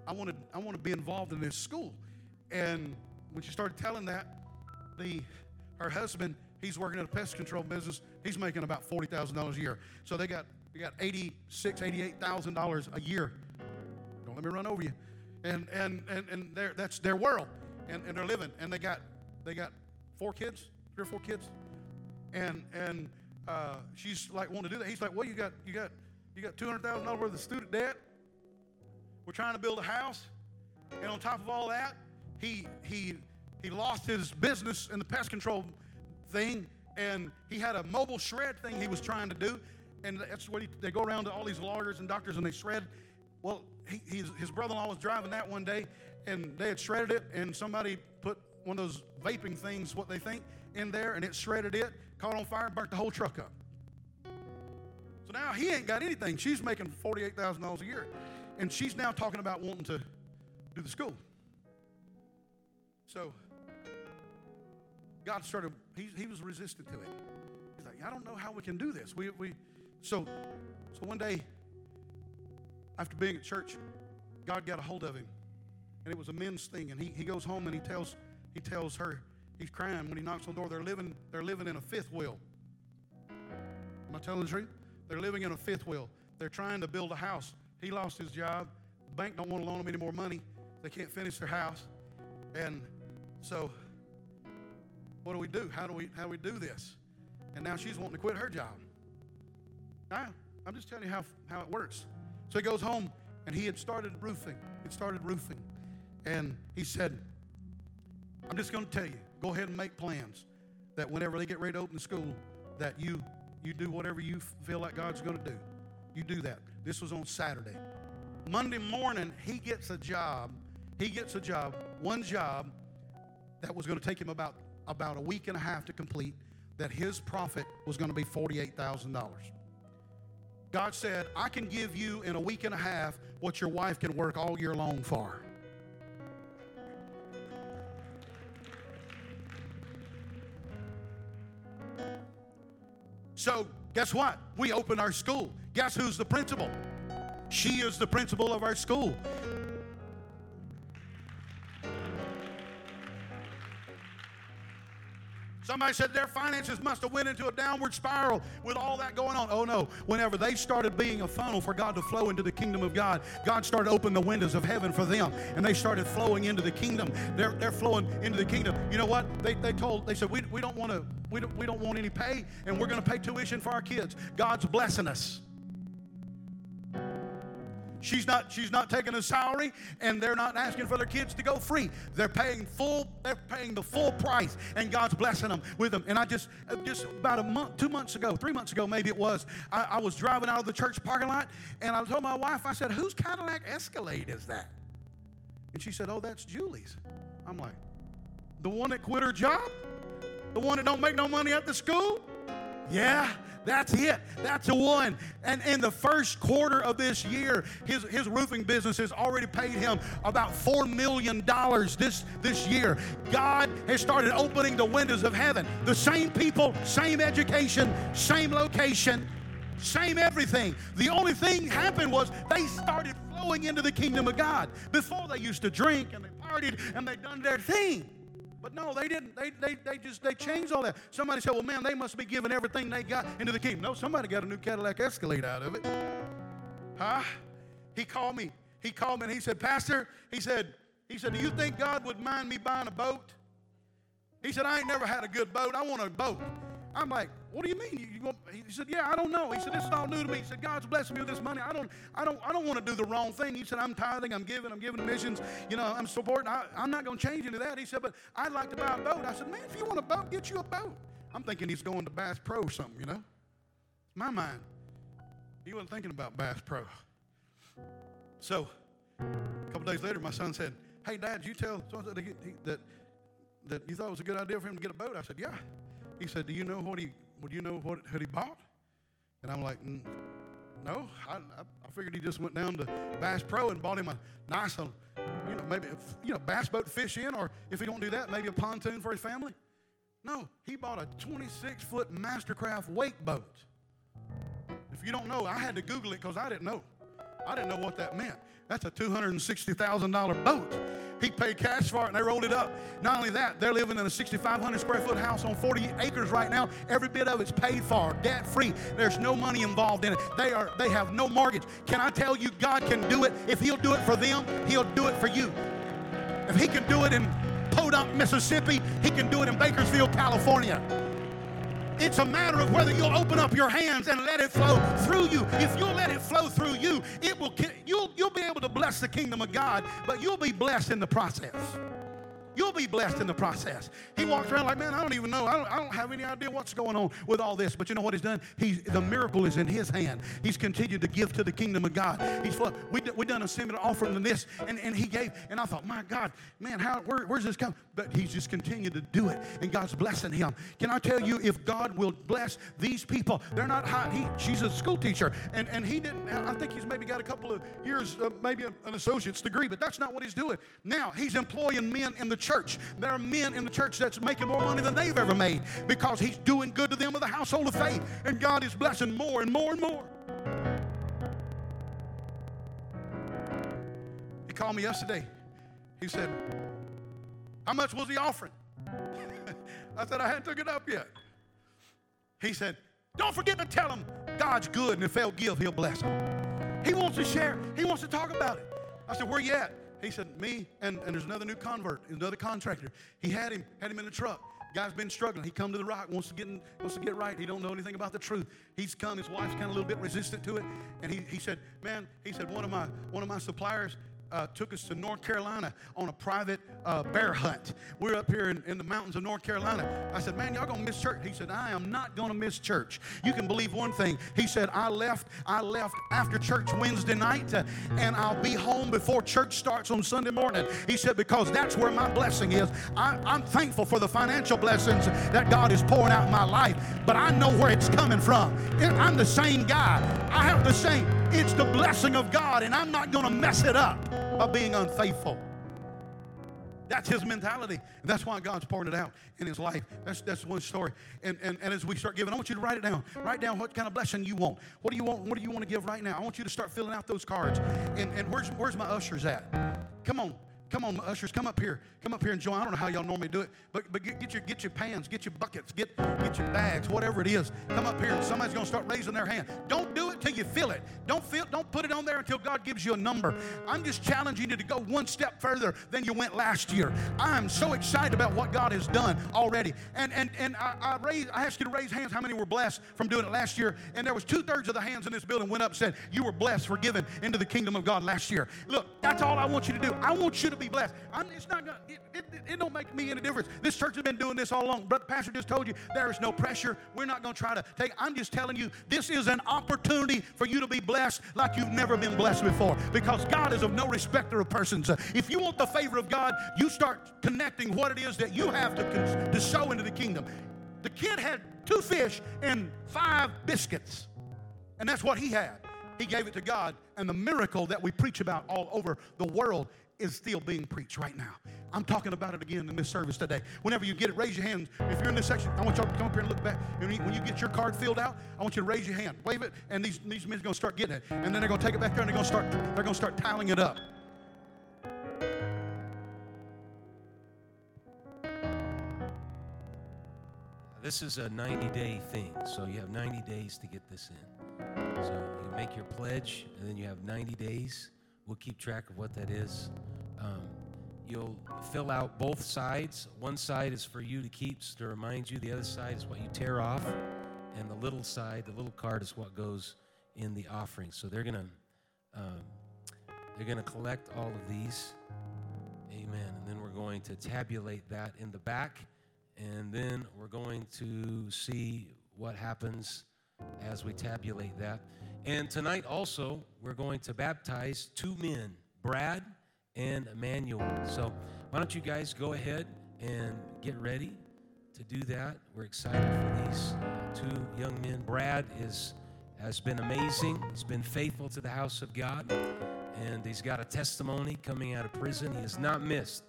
I want to I want to be involved in this school. And when she started telling that, the her husband, he's working at a pest control business. He's making about forty thousand dollars a year. So they got they got eighty six, eighty eight thousand dollars a year. Don't let me run over you. And and and and that's their world and, and they're living, and they got they got four kids, three or four kids, and and uh, she's like wanting to do that. He's like, well, you got you got you got two hundred thousand dollars worth of student debt. We're trying to build a house, and on top of all that, he he he lost his business in the pest control thing, and he had a mobile shred thing he was trying to do, and that's what he, they go around to all these lawyers and doctors and they shred. Well, he, his brother-in-law was driving that one day, and they had shredded it, and somebody put one of those vaping things, what they think, in there, and it shredded it, caught on fire, burnt the whole truck up. So now he ain't got anything. She's making $48,000 a year. And she's now talking about wanting to do the school. So God started, he, he was resistant to it. He's like, I don't know how we can do this. We, we, so, so one day, after being at church, God got a hold of him and it was a men's thing. And he, he goes home and he tells he tells her he's crying when he knocks on the door. They're living they're living in a fifth wheel. Am I telling the truth? They're living in a fifth wheel. They're trying to build a house. He lost his job. The bank don't want to loan him any more money. They can't finish their house. And so what do we do? How do we how do we do this? And now she's wanting to quit her job. Now, I'm just telling you how, how it works. So he goes home and he had started roofing. He started roofing. And he said, I'm just going to tell you, go ahead and make plans that whenever they get ready to open school, that you you do whatever you feel like God's going to do. You do that. This was on Saturday. Monday morning, he gets a job. He gets a job, one job that was going to take him about about a week and a half to complete. That his profit was going to be forty-eight thousand dollars. God said, I can give you in a week and a half what your wife can work all year long for. So, guess what? We open our school. Guess who's the principal? She is the principal of our school. Somebody said their finances must have went into a downward spiral with all that going on. Oh no, whenever they started being a funnel for God to flow into the kingdom of God, God started opening the windows of heaven for them and they started flowing into the kingdom. They're, they're flowing into the kingdom. You know what? They, they told, they said, we, we don't want to, we don't, we don't want any pay and we're going to pay tuition for our kids. God's blessing us. She's not, she's not taking a salary, and they're not asking for their kids to go free. They're paying full, they're paying the full price, and God's blessing them with them. And I just, uh, just about a month, two months ago, three months ago, maybe it was, I, I was driving out of the church parking lot, and I told my wife, I said, whose Cadillac Escalade is that? And she said, oh, that's Julie's. I'm like, the one that quit her job? The one that don't make no money at the school? Yeah, that's it. That's a one. And in the first quarter of this year, his, his roofing business has already paid him about $4 million this, this year. God has started opening the windows of heaven. The same people, same education, same location, same everything. The only thing happened was they started flowing into the kingdom of God. Before they used to drink and they partied and they done their thing. But no, they didn't. They, they, they just they changed all that. Somebody said, well, man, they must be giving everything they got into the kingdom. No, somebody got a new Cadillac Escalade out of it. Huh? He called me. He called me and he said, Pastor, he said, he said, Do you think God would mind me buying a boat? He said, I ain't never had a good boat. I want a boat. I'm like, what do you mean? You, you he said, yeah, I don't know. He said, this is all new to me. He said, God's blessing me with this money. I don't, I don't, I don't want to do the wrong thing. He said, I'm tithing, I'm giving, I'm giving missions. You know, I'm supporting. I, I'm not going to change into that. He said, but I'd like to buy a boat. I said, man, if you want a boat, get you a boat. I'm thinking he's going to Bass Pro or something, you know. My mind. He wasn't thinking about Bass Pro. So, a couple days later, my son said, hey, Dad, you tell that, that, that you thought it was a good idea for him to get a boat? I said, yeah. He said, do you know what he would you know what, what he bought? And I'm like, mm, no. I, I, figured he just went down to Bass Pro and bought him a nice, you know, maybe, you know, bass boat fish in, or if he don't do that, maybe a pontoon for his family. No, he bought a 26 foot Mastercraft wake boat. If you don't know, I had to Google it because I didn't know. I didn't know what that meant. That's a $260,000 boat. He paid cash for it and they rolled it up. Not only that, they're living in a 6,500 square foot house on 40 acres right now. Every bit of it's paid for, debt free. There's no money involved in it. They are they have no mortgage. Can I tell you, God can do it. If He'll do it for them, He'll do it for you. If He can do it in Podunk, Mississippi, He can do it in Bakersfield, California. It's a matter of whether you'll open up your hands and let it flow through you. If you'll let it flow through you, it will you'll you'll be able to bless the kingdom of God, but you'll be blessed in the process. You'll be blessed in the process. He walks around like, man, I don't even know. I don't, I don't have any idea what's going on with all this. But you know what he's done? He's, the miracle is in his hand. He's continued to give to the kingdom of God. He's. We, we done a similar offering than this, and, and he gave. And I thought, my God, man, how where, where's this come? But he's just continued to do it, and God's blessing him. Can I tell you, if God will bless these people, they're not high. He, she's a school teacher, and, and he didn't. I think he's maybe got a couple of years, uh, maybe an associate's degree, but that's not what he's doing. Now he's employing men in the church. There are men in the church that's making more money than they've ever made because he's doing good to them with a household of faith. And God is blessing more and more and more. He called me yesterday. He said, How much was he offering? I said, I hadn't took it up yet. He said, Don't forget to tell him God's good, and if they'll give, he'll bless them. He wants to share, he wants to talk about it. I said, Where you at? He said, me and, and there's another new convert, another contractor. He had him, had him in the truck. Guy's been struggling. He come to the rock, wants to get in, wants to get right. He don't know anything about the truth. He's come. His wife's kind of a little bit resistant to it, and he, he said, "Man," he said, "one of my one of my suppliers uh, took us to North Carolina on a private uh, bear hunt. We're up here in, in, the mountains of North Carolina. I said, Man, y'all gonna miss church. He said, I am not gonna miss church. You can believe one thing. He said, I left, I left after church Wednesday night, uh, and I'll be home before church starts on Sunday morning. He said, Because that's where my blessing is. I, I'm thankful for the financial blessings that God is pouring out in my life, but I know where it's coming from. I'm the same guy. I have the same. It's the blessing of God, and I'm not gonna mess it up by being unfaithful. That's his mentality. And That's why God's pouring it out in his life. That's, that's one story. And, and, and as we start giving, I want you to write it down. Write down what kind of blessing you want. What do you want? What do you want to give right now? I want you to start filling out those cards. And, and where's, where's my ushers at? Come on. Come on, ushers, come up here. Come up here and join. I don't know how y'all normally do it, but, but get, get, your, get your pans, get your buckets, get, get your bags, whatever it is. Come up here. Somebody's going to start raising their hand. Don't do it till you feel it. Don't feel, don't put it on there until God gives you a number. I'm just challenging you to go one step further than you went last year. I'm so excited about what God has done already. And and and I, I raised, I asked you to raise hands how many were blessed from doing it last year. And there was two-thirds of the hands in this building went up and said, You were blessed, forgiven into the kingdom of God last year. Look, that's all I want you to do. I want you to be blessed. I'm, it's not gonna, it, it, it don't make me any difference. This church has been doing this all along. Brother Pastor just told you there is no pressure. We're not going to try to take. I'm just telling you this is an opportunity for you to be blessed like you've never been blessed before. Because God is of no respecter of persons. Uh, if you want the favor of God, you start connecting what it is that you have to, to sow into the kingdom. The kid had two fish and five biscuits, and that's what he had. He gave it to God, and the miracle that we preach about all over the world is still being preached right now. I'm talking about it again in this service today. Whenever you get it, raise your hand. If you're in this section, I want y'all to come up here and look back. And when you get your card filled out, I want you to raise your hand, wave it, and these, these men are going to start getting it. And then they're going to take it back there and they're going to start they're going to start tallying it up. This is a 90 day thing, so you have 90 days to get this in. So you make your pledge, and then you have 90 days. We'll keep track of what that is. Um, you'll fill out both sides. One side is for you to keep to remind you, the other side is what you tear off, and the little side, the little card, is what goes in the offering. So they're gonna um, they're gonna collect all of these. Amen. And then we're going to tabulate that in the back and then we're going to see what happens as we tabulate that. And tonight also, we're going to baptize two men, Brad and Emmanuel. So why don't you guys go ahead and get ready to do that? We're excited for these uh, two young men. Brad is has been amazing. He's been faithful to the house of God, and he's got a testimony coming out of prison. He has not missed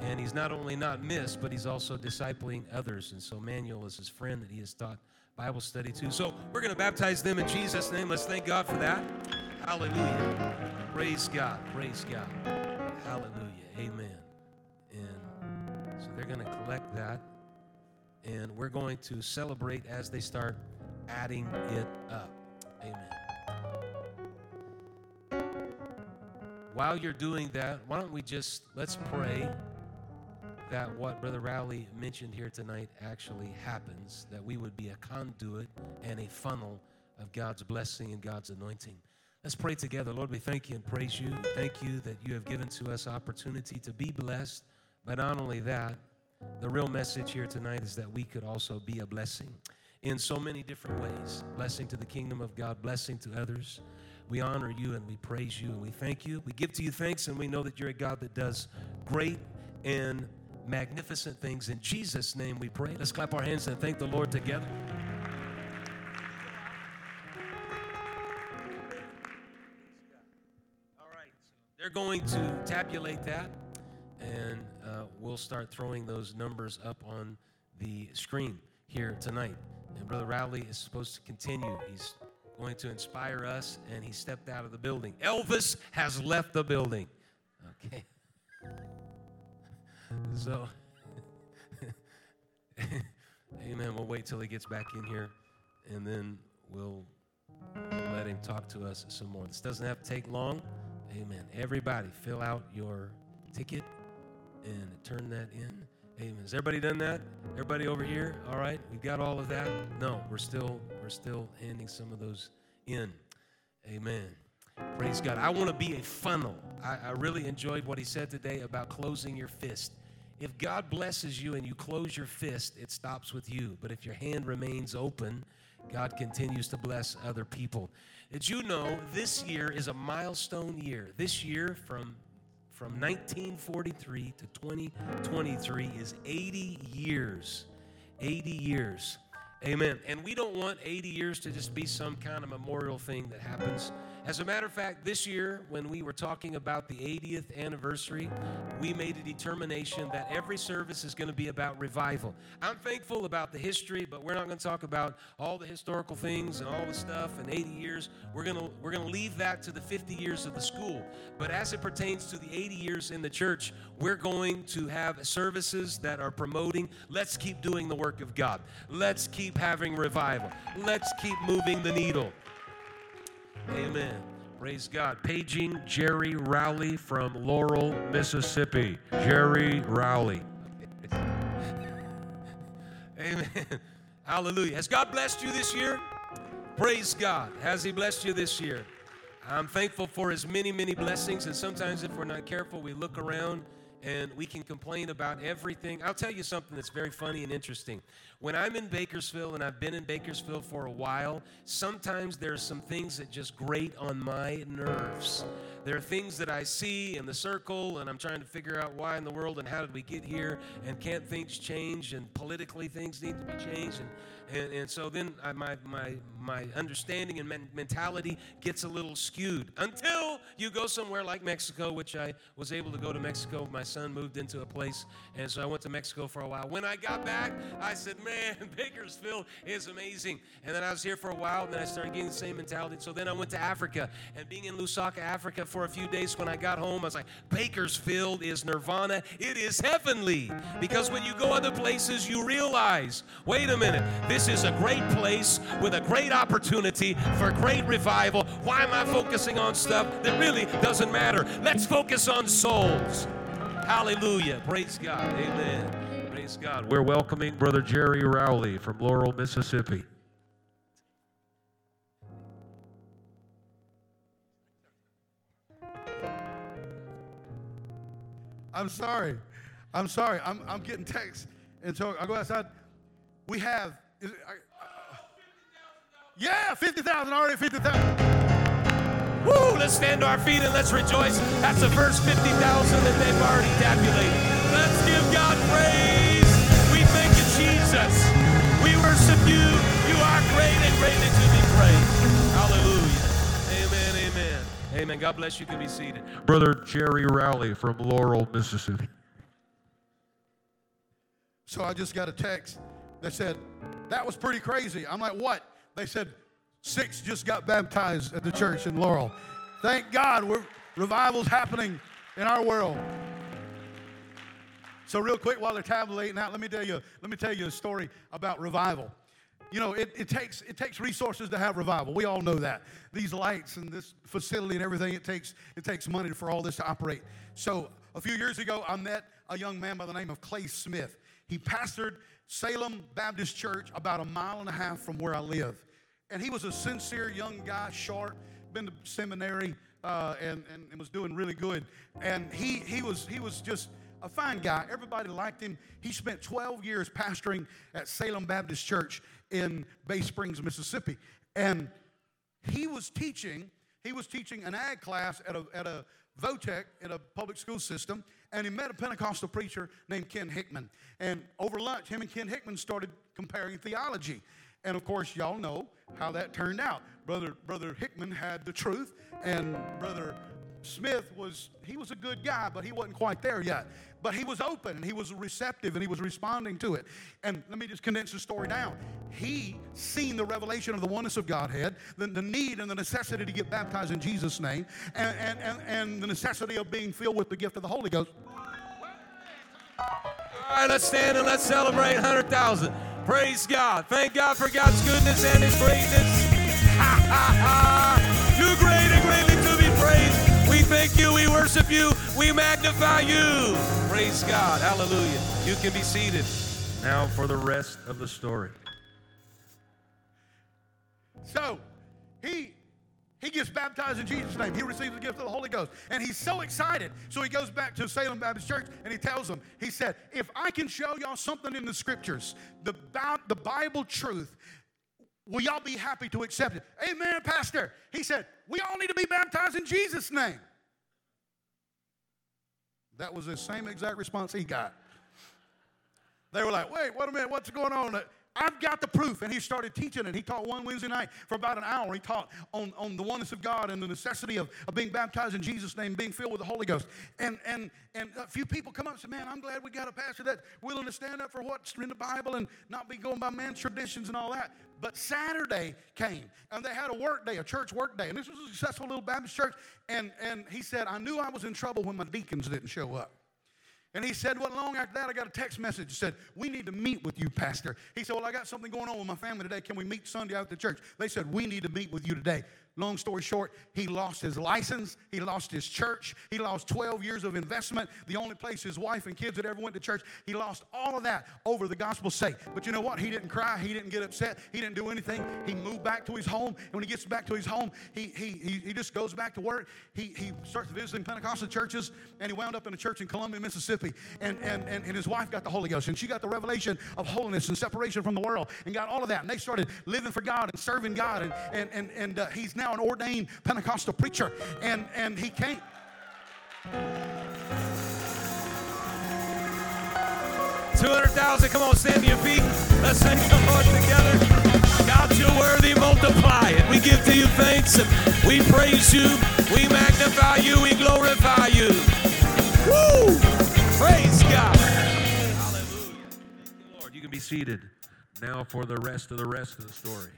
and he's not only not missed, but he's also discipling others. And so Manuel is his friend that he has taught Bible study to. So we're going to baptize them in Jesus' name. Let's thank God for that. Hallelujah. Praise God. Praise God. Hallelujah. Amen. And so they're going to collect that. And we're going to celebrate as they start adding it up. Amen. While you're doing that, why don't we just let's pray that what Brother Rowley mentioned here tonight actually happens, that we would be a conduit and a funnel of God's blessing and God's anointing. Let's pray together. Lord, we thank you and praise you. Thank you that you have given to us opportunity to be blessed. But not only that, the real message here tonight is that we could also be a blessing in so many different ways blessing to the kingdom of God, blessing to others. We honor you and we praise you and we thank you. We give to you thanks and we know that you're a God that does great and magnificent things. In Jesus' name we pray. Let's clap our hands and thank the Lord together. Going to tabulate that, and uh, we'll start throwing those numbers up on the screen here tonight. And Brother Rowley is supposed to continue. He's going to inspire us, and he stepped out of the building. Elvis has left the building. Okay. So, amen. We'll wait till he gets back in here, and then we'll let him talk to us some more. This doesn't have to take long. Amen. Everybody, fill out your ticket and turn that in. Amen. Has everybody done that? Everybody over here? All right. We got all of that? No, we're still we're still handing some of those in. Amen. Praise God. I want to be a funnel. I, I really enjoyed what he said today about closing your fist. If God blesses you and you close your fist, it stops with you. But if your hand remains open, God continues to bless other people. Did you know this year is a milestone year? This year from from 1943 to 2023 is 80 years. 80 years. Amen. And we don't want 80 years to just be some kind of memorial thing that happens as a matter of fact, this year, when we were talking about the 80th anniversary, we made a determination that every service is going to be about revival. I'm thankful about the history, but we're not going to talk about all the historical things and all the stuff in 80 years. We're going to we're going to leave that to the 50 years of the school. But as it pertains to the 80 years in the church, we're going to have services that are promoting let's keep doing the work of God. Let's keep having revival. Let's keep moving the needle. Amen. Praise God. Paging Jerry Rowley from Laurel, Mississippi. Jerry Rowley. Amen. Hallelujah. Has God blessed you this year? Praise God. Has He blessed you this year? I'm thankful for His many, many blessings. And sometimes, if we're not careful, we look around and we can complain about everything. I'll tell you something that's very funny and interesting. When I'm in Bakersfield, and I've been in Bakersfield for a while, sometimes there's some things that just grate on my nerves. There are things that I see in the circle, and I'm trying to figure out why in the world and how did we get here, and can't things change, and politically things need to be changed, and and, and so then I, my, my, my understanding and men- mentality gets a little skewed until you go somewhere like Mexico, which I was able to go to Mexico. My son moved into a place, and so I went to Mexico for a while. When I got back, I said, Man, Bakersfield is amazing. And then I was here for a while, and then I started getting the same mentality. So then I went to Africa, and being in Lusaka, Africa for a few days, when I got home, I was like, Bakersfield is nirvana. It is heavenly. Because when you go other places, you realize, wait a minute, this is a great place with a great opportunity for great revival. Why am I focusing on stuff that really doesn't matter? Let's focus on souls. Hallelujah. Praise God. Amen. Praise God. We're welcoming Brother Jerry Rowley from Laurel, Mississippi. I'm sorry. I'm sorry. I'm, I'm getting texts. And so I go outside. We have, it, I, uh, yeah, 50,000 already, 50,000. Woo! Let's stand to our feet and let's rejoice. That's the first 50,000 that they've already tabulated. Let's give God praise. You. You are great and greatly to be praised. Hallelujah. Amen, amen. Amen. God bless you. You can be seated. Brother Jerry Rowley from Laurel, Mississippi. So I just got a text that said, that was pretty crazy. I'm like, what? They said, six just got baptized at the church in Laurel. Thank God, we're, revival's happening in our world. So real quick, while they're tabulating out, let me tell you, let me tell you a story about revival. You know, it, it, takes, it takes resources to have revival. We all know that. These lights and this facility and everything, it takes, it takes money for all this to operate. So a few years ago, I met a young man by the name of Clay Smith. He pastored Salem Baptist Church about a mile and a half from where I live. And he was a sincere young guy, short, been to seminary, uh, and, and, and was doing really good. And he, he, was, he was just a fine guy. Everybody liked him. He spent 12 years pastoring at Salem Baptist Church in Bay Springs, Mississippi. And he was teaching, he was teaching an ag class at a, at a Votech in a public school system, and he met a Pentecostal preacher named Ken Hickman. And over lunch, him and Ken Hickman started comparing theology. And of course, y'all know how that turned out. Brother, Brother Hickman had the truth, and Brother Smith was, he was a good guy, but he wasn't quite there yet. But he was open and he was receptive and he was responding to it. And let me just condense the story down. He seen the revelation of the oneness of Godhead, the, the need and the necessity to get baptized in Jesus' name, and, and, and, and the necessity of being filled with the gift of the Holy Ghost. All right, let's stand and let's celebrate 100,000. Praise God. Thank God for God's goodness and His greatness. Ha ha ha. Thank you. We worship you. We magnify you. Praise God. Hallelujah. You can be seated. Now for the rest of the story. So he he gets baptized in Jesus' name. He receives the gift of the Holy Ghost. And he's so excited. So he goes back to Salem Baptist Church and he tells them, he said, if I can show y'all something in the scriptures, the, the Bible truth, will y'all be happy to accept it? Amen, Pastor. He said, we all need to be baptized in Jesus' name. That was the same exact response he got. They were like, wait, wait a minute, what's going on? I've got the proof. And he started teaching it. He taught one Wednesday night for about an hour. He taught on, on the oneness of God and the necessity of, of being baptized in Jesus' name, being filled with the Holy Ghost. And, and, and a few people come up and say, Man, I'm glad we got a pastor that's willing to stand up for what's in the Bible and not be going by man's traditions and all that. But Saturday came and they had a work day, a church work day. And this was a successful little Baptist church. And, and he said, I knew I was in trouble when my deacons didn't show up. And he said, Well, long after that, I got a text message that said, We need to meet with you, Pastor. He said, Well, I got something going on with my family today. Can we meet Sunday out at the church? They said, We need to meet with you today. Long story short, he lost his license, he lost his church, he lost 12 years of investment, the only place his wife and kids had ever went to church. He lost all of that over the gospel's sake. But you know what? He didn't cry, he didn't get upset, he didn't do anything. He moved back to his home, and when he gets back to his home, he, he, he, he just goes back to work. He, he starts visiting Pentecostal churches, and he wound up in a church in Columbia, Mississippi. And, and, and, and his wife got the Holy Ghost, and she got the revelation of holiness and separation from the world, and got all of that. And they started living for God and serving God, and, and, and, and uh, he's now an ordained Pentecostal preacher, and, and he came. 200,000. Come on, stand your feet. Let's thank the Lord together. God, you're worthy. Multiply it. We give to you thanks. And We praise you. We magnify you. We glorify you. Woo! Praise God. Hallelujah. Thank you, Lord. You can be seated now for the rest of the rest of the story.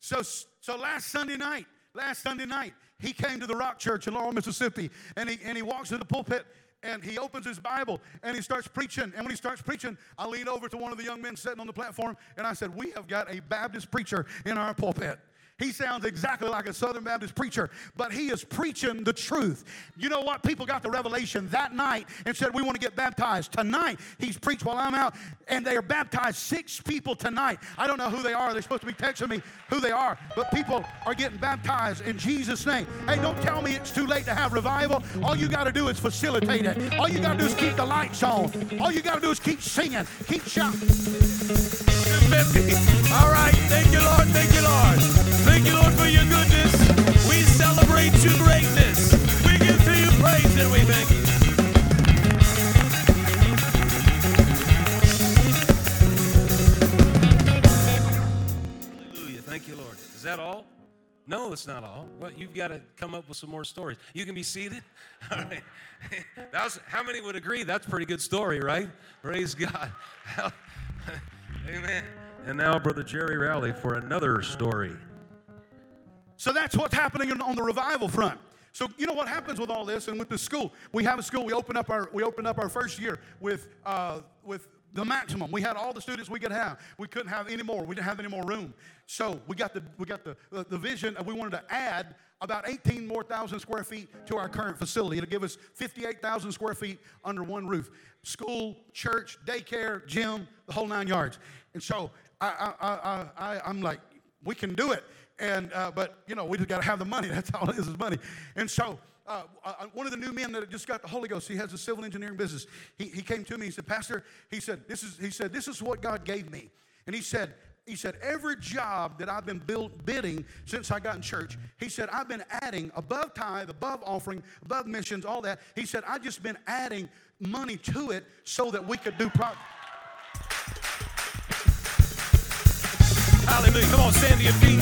So, so last Sunday night, last Sunday night, he came to the Rock Church in Laurel, Mississippi, and he, and he walks to the pulpit and he opens his Bible and he starts preaching. And when he starts preaching, I lean over to one of the young men sitting on the platform and I said, We have got a Baptist preacher in our pulpit. He sounds exactly like a Southern Baptist preacher, but he is preaching the truth. You know what? People got the revelation that night and said, We want to get baptized. Tonight, he's preached while I'm out, and they are baptized. Six people tonight. I don't know who they are. They're supposed to be texting me who they are, but people are getting baptized in Jesus' name. Hey, don't tell me it's too late to have revival. All you got to do is facilitate it. All you got to do is keep the lights on. All you got to do is keep singing, keep shouting. 250. All right. Thank you, Lord. Thank you, Lord. Thank you, Lord, for your goodness. We celebrate your greatness. We give to you praise and we thank you. Hallelujah. Thank you, Lord. Is that all? No, it's not all. Well, you've got to come up with some more stories. You can be seated. All right. How many would agree? That's a pretty good story, right? Praise God. Amen. And now, Brother Jerry Rowley for another story. So that's what's happening on the revival front. So you know what happens with all this, and with the school, we have a school. We opened up our we opened up our first year with uh, with the maximum. We had all the students we could have. We couldn't have any more. We didn't have any more room. So we got the we got the the, the vision, and we wanted to add about 18 more thousand square feet to our current facility. It'll give us 58,000 square feet under one roof. School, church, daycare, gym, the whole nine yards. And so I, I, I, I, I'm like, we can do it. And uh, but you know, we just got to have the money. That's all it is is money. And so. Uh, uh, one of the new men that just got the Holy Ghost, he has a civil engineering business. He, he came to me. He said, "Pastor," he said, "This is," he said, "This is what God gave me." And he said, he said, every job that I've been build, bidding since I got in church, he said, I've been adding above tithe, above offering, above missions, all that. He said, I've just been adding money to it so that we could do pro- Hallelujah. Come on, stand to your feet.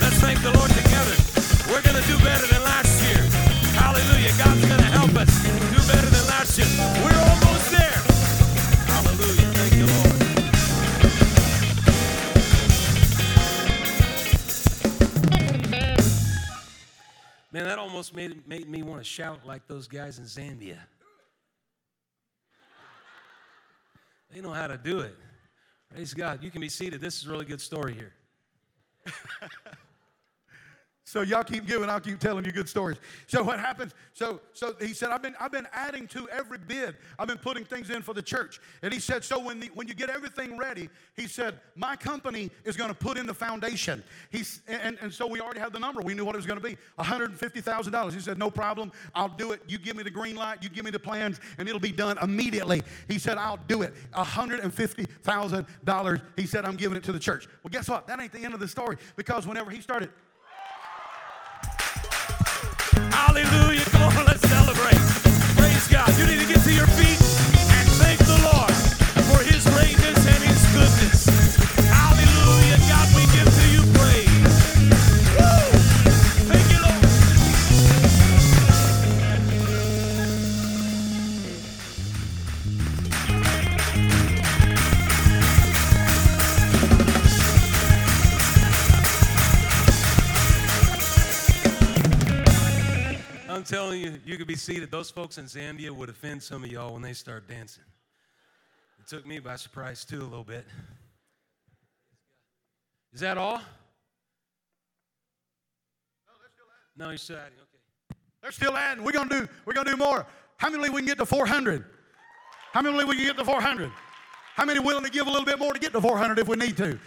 Let's thank the Lord together. We're going to do better than last year. Hallelujah. God's going to help us do better than last year. We're almost there. Hallelujah. Thank you, Lord. Man, that almost made, made me want to shout like those guys in Zambia. They know how to do it. Praise God. You can be seated. This is a really good story here. So y'all keep giving, I'll keep telling you good stories. So what happens? So so he said, I've been I've been adding to every bid. I've been putting things in for the church. And he said, so when the, when you get everything ready, he said, my company is going to put in the foundation. He's and, and so we already had the number. We knew what it was going to be. $150,000. He said, no problem. I'll do it. You give me the green light, you give me the plans, and it'll be done immediately. He said, I'll do it. $150,000. He said, I'm giving it to the church. Well, guess what? That ain't the end of the story because whenever he started Hallelujah. Come on, let's celebrate. Praise God. You need to get to your feet telling you, you could be seated. Those folks in Zambia would offend some of y'all when they start dancing. It took me by surprise, too, a little bit. Is that all? No, you're still adding. Okay. They're still adding. We're gonna do. We're gonna do more. How many believe we can get to 400? How many believe we can get to 400? How many willing to give a little bit more to get to 400 if we need to?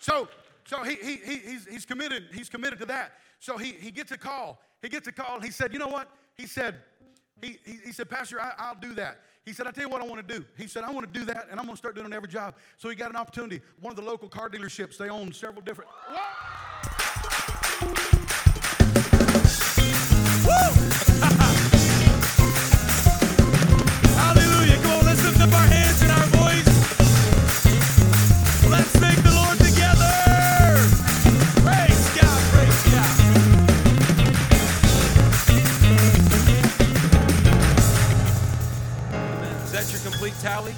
So, so he, he, he he's, he's committed. He's committed to that. So he, he gets a call. He gets a call. And he said, you know what? He said, he, he, he said, Pastor, I, I'll do that. He said, I tell you what I want to do. He said, I want to do that, and I'm going to start doing every job. So he got an opportunity. One of the local car dealerships, they own several different. Hallelujah. Come on, let's lift up our hands tally?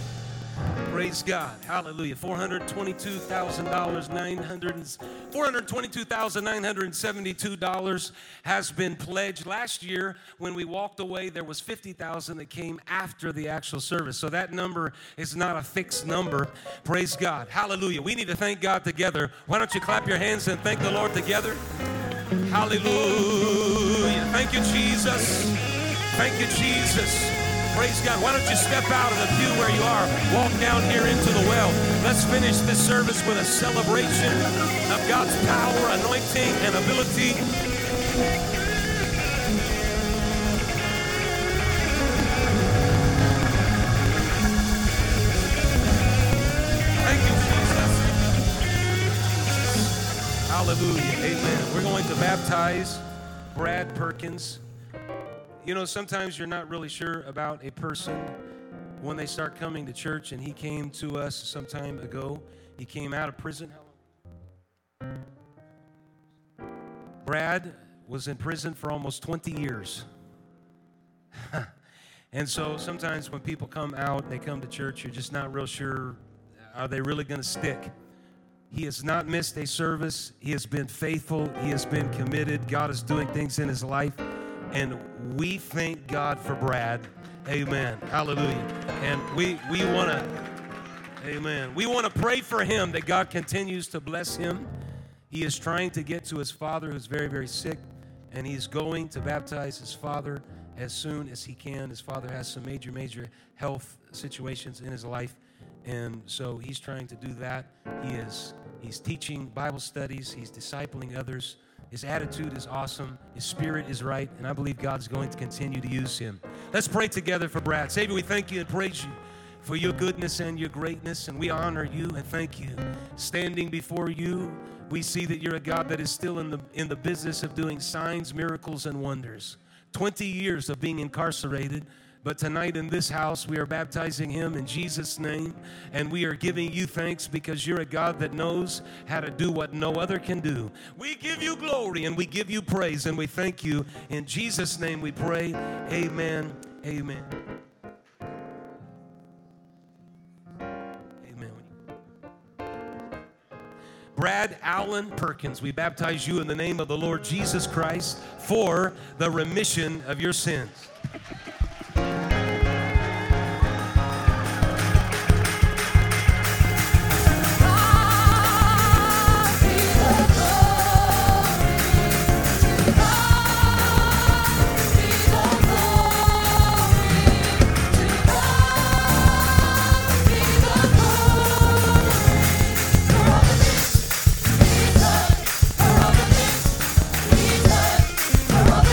Praise God. Hallelujah. $422,000, 900 $422,972 has been pledged. Last year, when we walked away, there was 50,000 that came after the actual service. So that number is not a fixed number. Praise God. Hallelujah. We need to thank God together. Why don't you clap your hands and thank the Lord together? Hallelujah. Thank you, Jesus. Thank you, Jesus. Praise God. Why don't you step out of the pew where you are? Walk down here into the well. Let's finish this service with a celebration of God's power, anointing, and ability. Thank you, Jesus. Hallelujah. Amen. We're going to baptize Brad Perkins. You know, sometimes you're not really sure about a person when they start coming to church, and he came to us some time ago. He came out of prison. Brad was in prison for almost 20 years. and so sometimes when people come out and they come to church, you're just not real sure uh, are they really going to stick? He has not missed a service. He has been faithful. He has been committed. God is doing things in his life. And we thank God for Brad. Amen. Hallelujah. And we we want to Amen. We want to pray for him that God continues to bless him. He is trying to get to his father who's very very sick and he's going to baptize his father as soon as he can. His father has some major major health situations in his life and so he's trying to do that. He is he's teaching Bible studies, he's discipling others. His attitude is awesome. His spirit is right, and I believe God's going to continue to use him. Let's pray together for Brad. Savior, we thank you and praise you for your goodness and your greatness, and we honor you and thank you. Standing before you, we see that you're a God that is still in the in the business of doing signs, miracles, and wonders. 20 years of being incarcerated. But tonight in this house, we are baptizing him in Jesus' name, and we are giving you thanks because you're a God that knows how to do what no other can do. We give you glory and we give you praise, and we thank you. In Jesus' name we pray. Amen. Amen. Brad Allen Perkins, we baptize you in the name of the Lord Jesus Christ for the remission of your sins.